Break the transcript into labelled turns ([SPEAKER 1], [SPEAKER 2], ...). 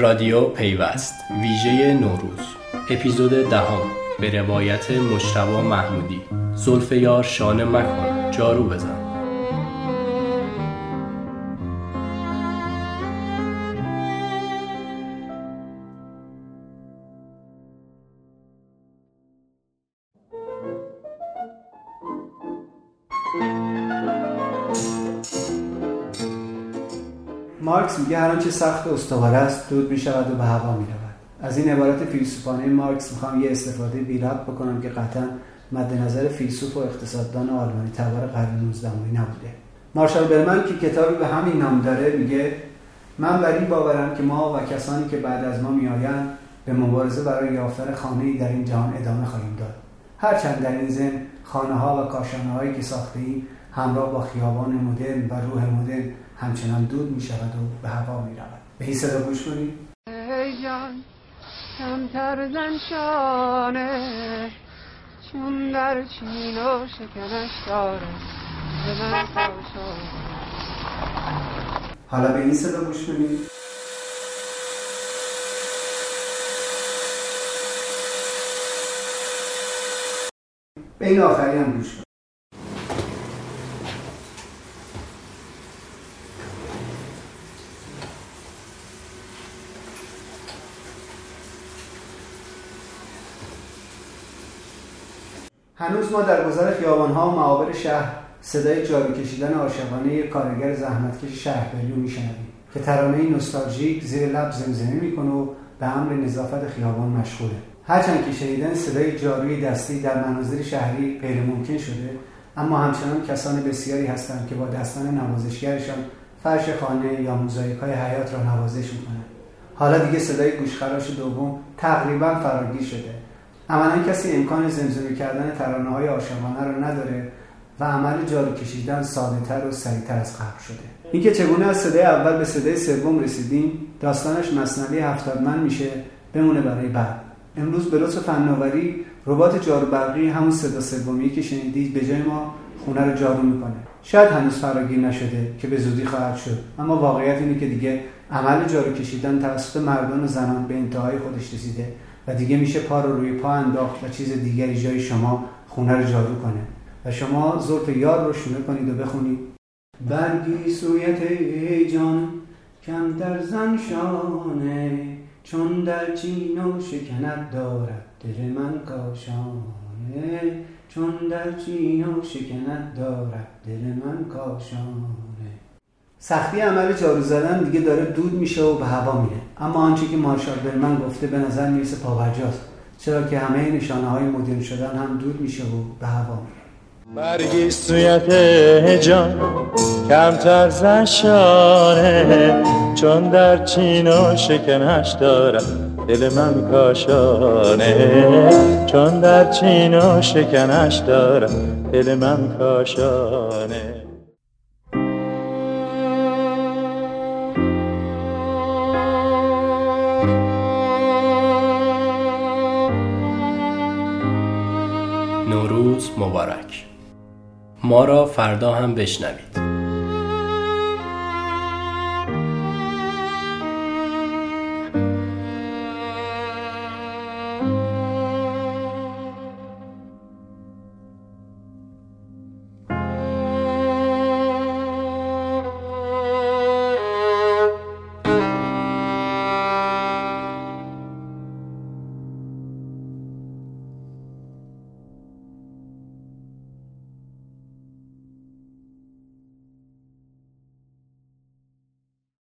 [SPEAKER 1] رادیو پیوست ویژه نوروز. اپیزود دهم. به روایت مشتبا محمودی. زلفیار شانه مکن. جارو بزن.
[SPEAKER 2] مارکس میگه هر آنچه سخت و استوار است دود می‌شود و به هوا می‌رود. از این عبارت فیلسوفانه مارکس می‌خوام یه استفاده بی ربط بکنم که قطعا مد نظر فیلسوف و اقتصاددان آلمانی تبر قرن 19 نبوده مارشال برمن که کتابی به همین نام داره میگه من بر این باورم که ما و کسانی که بعد از ما میآیند به مبارزه برای یافتن خانه در این جهان ادامه خواهیم داد. هرچند در این زن خانه ها و کاشانه هایی که ساخته ایم همراه با خیابان مدرن و روح مدرن همچنان دود می شود و به هوا می رود به این صدا گوش کنید. کمتر زن شانه چون در چین و شکنش داره. به من حالا به این صدا گوش کنید. به این آخری هم گوش کنید هنوز ما در گذر خیابانها و معابر شهر صدای جارو کشیدن عاشقانه یک کارگر زحمتکش شهربلیو میشنویم که ترانه نوستالژیک زیر لب زمزمه می‌کنه و به امر نظافت خیابان مشغوله. هرچند که شنیدن صدای جاروی دستی در مناظر شهری غیر ممکن شده اما همچنان کسان بسیاری هستند که با دستان نوازشگرشان فرش خانه یا موزاییک های حیات را نوازش می‌کنند. حالا دیگه صدای گوشخراش دوم تقریبا فراگیر شده. عملا کسی امکان زمزمه کردن ترانه های آشامانه رو نداره و عمل جارو کشیدن ساده تر و سریعتر از قبل شده. اینکه چگونه از صدای اول به صدای سوم رسیدیم داستانش مصنوی هفتادمن میشه بمونه برای بعد. امروز به لطف فناوری ربات جارو برقی همون صدا سومی که شنیدید به جای ما خونه رو جارو می‌کنه. شاید هنوز فراگیر نشده که به زودی خواهد شد. اما واقعیت اینه که دیگه عمل جارو کشیدن توسط مردان و زنان به انتهای خودش رسیده و دیگه میشه پا رو روی پا انداخت و چیز دیگری جای شما خونه رو جارو کنه. و شما زلف یار رو شونه کنید و بخونید. برگی سویت ای جان کم در زن شانه چون در چین و شکند دارد دل من کاشانه. چون در چین و شکند دارد دل من کاشانه. سختی عمل جارو زدن دیگه داره دود میشه و به هوا میره. اما آنچه که مارشال برمن گفته به نظر می‌رسه پاورجاست چرا که همه نشانه های مدرن شدن هم دود میشه و به هوا میره.
[SPEAKER 3] برگی سویت جان کمتر زشانه چون در چین و شکنش دارم دل من کاشانه. چون در چین و شکنش دارم دل من کاشانه.
[SPEAKER 1] نوروز مبارک. ما را فردا هم بشنوید.